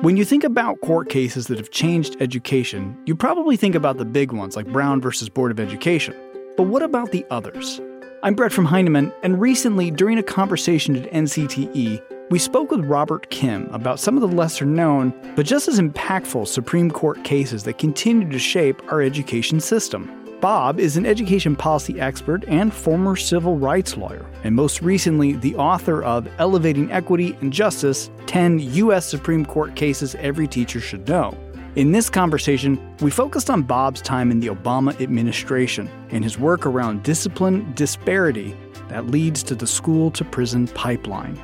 When you think about court cases that have changed education, you probably think about the big ones like Brown versus Board of Education. But what about the others? I'm Brett from Heinemann, and recently, during a conversation at NCTE, we spoke with Robert Kim about some of the lesser known, but just as impactful Supreme Court cases that continue to shape our education system. Bob is an education policy expert and former civil rights lawyer, and most recently, the author of Elevating Equity and Justice 10 U.S. Supreme Court Cases Every Teacher Should Know. In this conversation, we focused on Bob's time in the Obama administration and his work around discipline disparity that leads to the school to prison pipeline.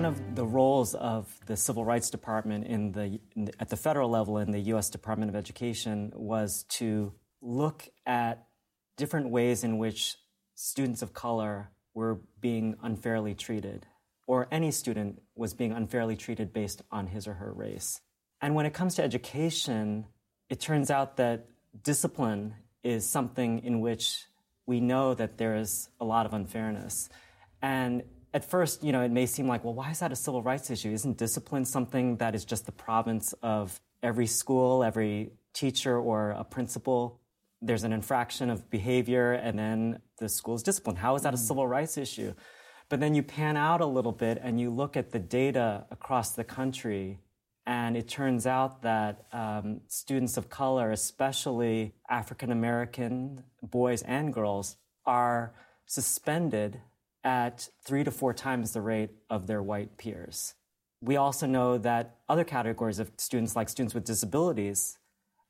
One of the roles of the Civil Rights Department in the, in the, at the federal level in the U.S. Department of Education was to look at different ways in which students of color were being unfairly treated, or any student was being unfairly treated based on his or her race. And when it comes to education, it turns out that discipline is something in which we know that there is a lot of unfairness. And at first, you know, it may seem like, well, why is that a civil rights issue? Isn't discipline something that is just the province of every school, every teacher, or a principal? There's an infraction of behavior, and then the school is disciplined. How is that a mm. civil rights issue? But then you pan out a little bit and you look at the data across the country, and it turns out that um, students of color, especially African American boys and girls, are suspended at three to four times the rate of their white peers. We also know that other categories of students, like students with disabilities,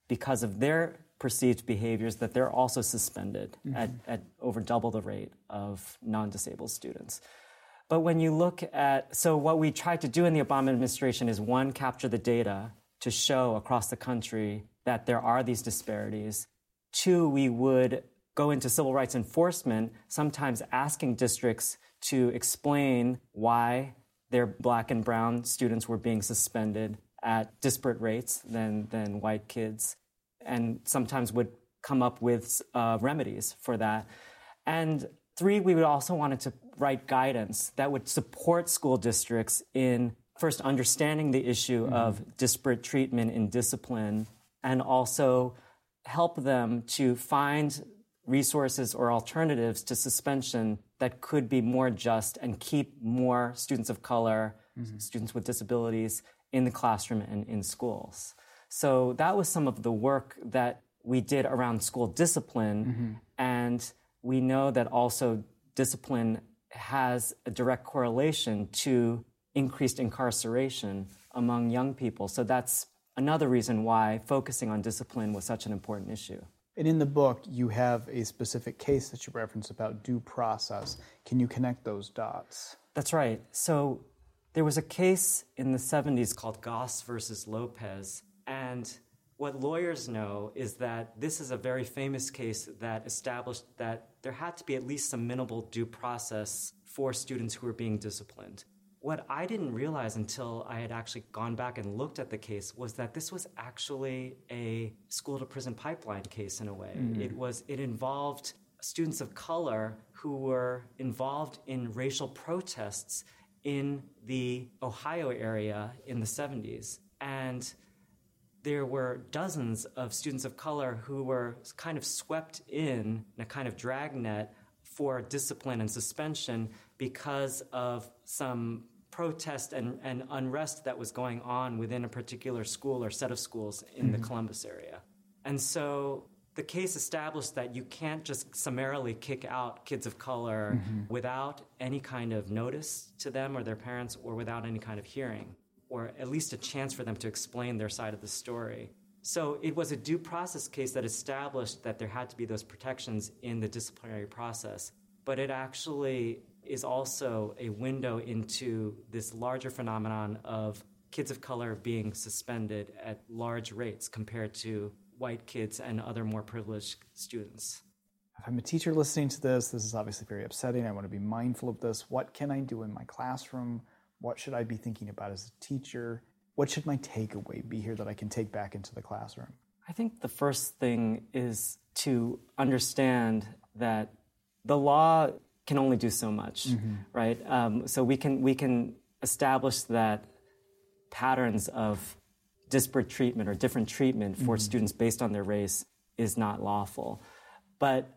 because of their perceived behaviors, that they're also suspended mm-hmm. at, at over double the rate of non disabled students. But when you look at, so what we tried to do in the Obama administration is one, capture the data to show across the country that there are these disparities. Two, we would go into civil rights enforcement, sometimes asking districts to explain why their black and brown students were being suspended at disparate rates than, than white kids, and sometimes would come up with uh, remedies for that. And three, we would also wanted to write guidance that would support school districts in first understanding the issue mm-hmm. of disparate treatment in discipline and also help them to find resources or alternatives to suspension that could be more just and keep more students of color, mm-hmm. students with disabilities in the classroom and in schools. So that was some of the work that we did around school discipline. Mm-hmm. And we know that also discipline has a direct correlation to increased incarceration among young people. So that's another reason why focusing on discipline was such an important issue. And in the book, you have a specific case that you reference about due process. Can you connect those dots? That's right. So there was a case in the 70s called Goss versus Lopez. And what lawyers know is that this is a very famous case that established that there had to be at least some minimal due process for students who were being disciplined. What I didn't realize until I had actually gone back and looked at the case was that this was actually a school to prison pipeline case in a way. Mm-hmm. It was it involved students of color who were involved in racial protests in the Ohio area in the 70s. And there were dozens of students of color who were kind of swept in, in a kind of dragnet for discipline and suspension because of some protest and, and unrest that was going on within a particular school or set of schools in mm-hmm. the Columbus area. And so the case established that you can't just summarily kick out kids of color mm-hmm. without any kind of notice to them or their parents or without any kind of hearing or at least a chance for them to explain their side of the story. So it was a due process case that established that there had to be those protections in the disciplinary process. But it actually is also a window into this larger phenomenon of kids of color being suspended at large rates compared to white kids and other more privileged students. If I'm a teacher listening to this, this is obviously very upsetting. I want to be mindful of this. What can I do in my classroom? What should I be thinking about as a teacher? What should my takeaway be here that I can take back into the classroom? I think the first thing is to understand that the law can only do so much, mm-hmm. right? Um, so we can we can establish that patterns of disparate treatment or different treatment for mm-hmm. students based on their race is not lawful. But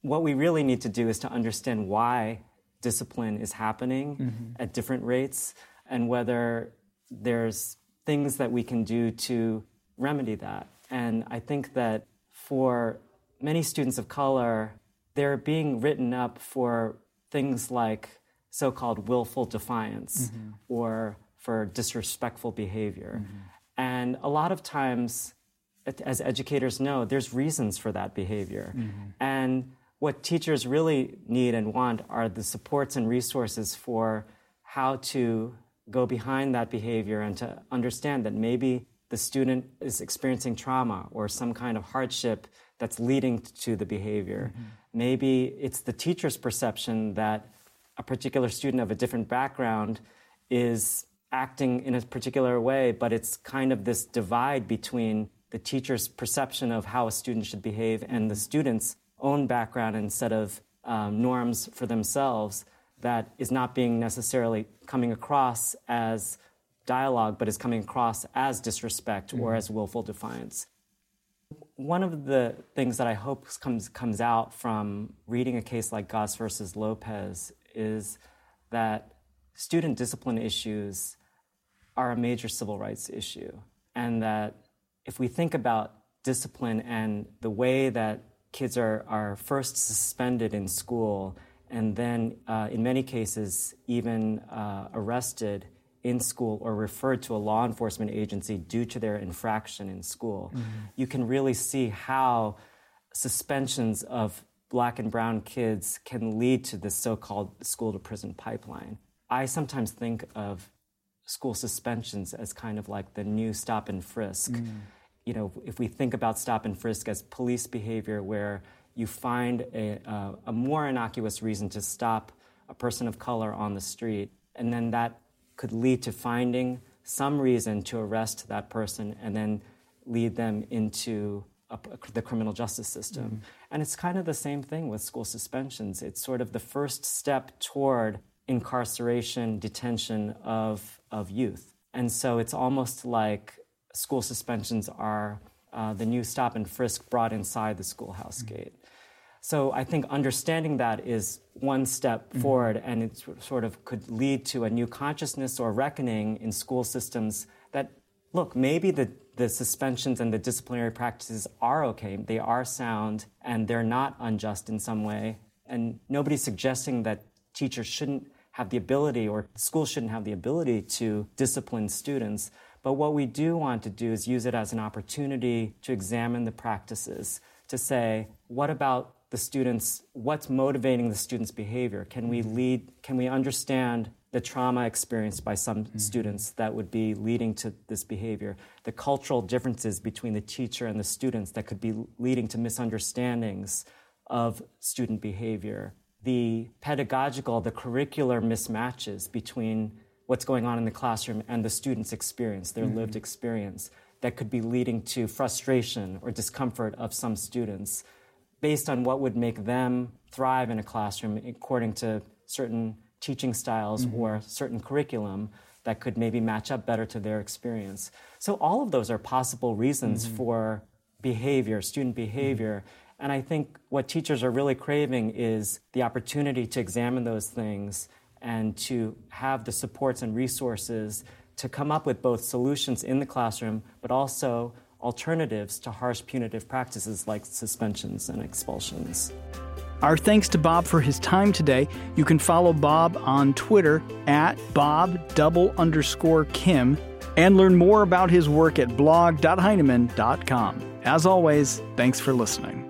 what we really need to do is to understand why discipline is happening mm-hmm. at different rates and whether there's things that we can do to remedy that. And I think that for many students of color, they're being written up for things like so called willful defiance mm-hmm. or for disrespectful behavior. Mm-hmm. And a lot of times, as educators know, there's reasons for that behavior. Mm-hmm. And what teachers really need and want are the supports and resources for how to go behind that behavior and to understand that maybe the student is experiencing trauma or some kind of hardship that's leading to the behavior. Mm-hmm. Maybe it's the teacher's perception that a particular student of a different background is acting in a particular way, but it's kind of this divide between the teacher's perception of how a student should behave and the student's own background and set of um, norms for themselves that is not being necessarily coming across as dialogue, but is coming across as disrespect mm-hmm. or as willful defiance. One of the things that I hope comes, comes out from reading a case like Goss versus Lopez is that student discipline issues are a major civil rights issue. And that if we think about discipline and the way that kids are, are first suspended in school and then, uh, in many cases, even uh, arrested in school or referred to a law enforcement agency due to their infraction in school, mm-hmm. you can really see how suspensions of black and brown kids can lead to this so called school to prison pipeline. I sometimes think of school suspensions as kind of like the new stop and frisk. Mm you know, if we think about stop and frisk as police behavior where you find a, uh, a more innocuous reason to stop a person of color on the street, and then that could lead to finding some reason to arrest that person and then lead them into a, the criminal justice system. Mm-hmm. And it's kind of the same thing with school suspensions. It's sort of the first step toward incarceration, detention of, of youth. And so it's almost like school suspensions are uh, the new stop and frisk brought inside the schoolhouse mm-hmm. gate. So I think understanding that is one step mm-hmm. forward, and it sort of could lead to a new consciousness or reckoning in school systems that, look, maybe the, the suspensions and the disciplinary practices are okay, they are sound, and they're not unjust in some way. And nobody's suggesting that teachers shouldn't have the ability or schools shouldn't have the ability to discipline students. But what we do want to do is use it as an opportunity to examine the practices, to say, what about the students, what's motivating the students' behavior? Can we lead, can we understand the trauma experienced by some mm-hmm. students that would be leading to this behavior, the cultural differences between the teacher and the students that could be leading to misunderstandings of student behavior, the pedagogical, the curricular mismatches between what's going on in the classroom and the student's experience, their mm-hmm. lived experience, that could be leading to frustration or discomfort of some students based on what would make them thrive in a classroom according to certain teaching styles mm-hmm. or certain curriculum that could maybe match up better to their experience. So, all of those are possible reasons mm-hmm. for behavior, student behavior. Mm-hmm. And I think what teachers are really craving is the opportunity to examine those things and to have the supports and resources to come up with both solutions in the classroom, but also alternatives to harsh punitive practices like suspensions and expulsions. Our thanks to Bob for his time today. You can follow Bob on Twitter at Bob double underscore Kim and learn more about his work at blog.heinemann.com. As always, thanks for listening.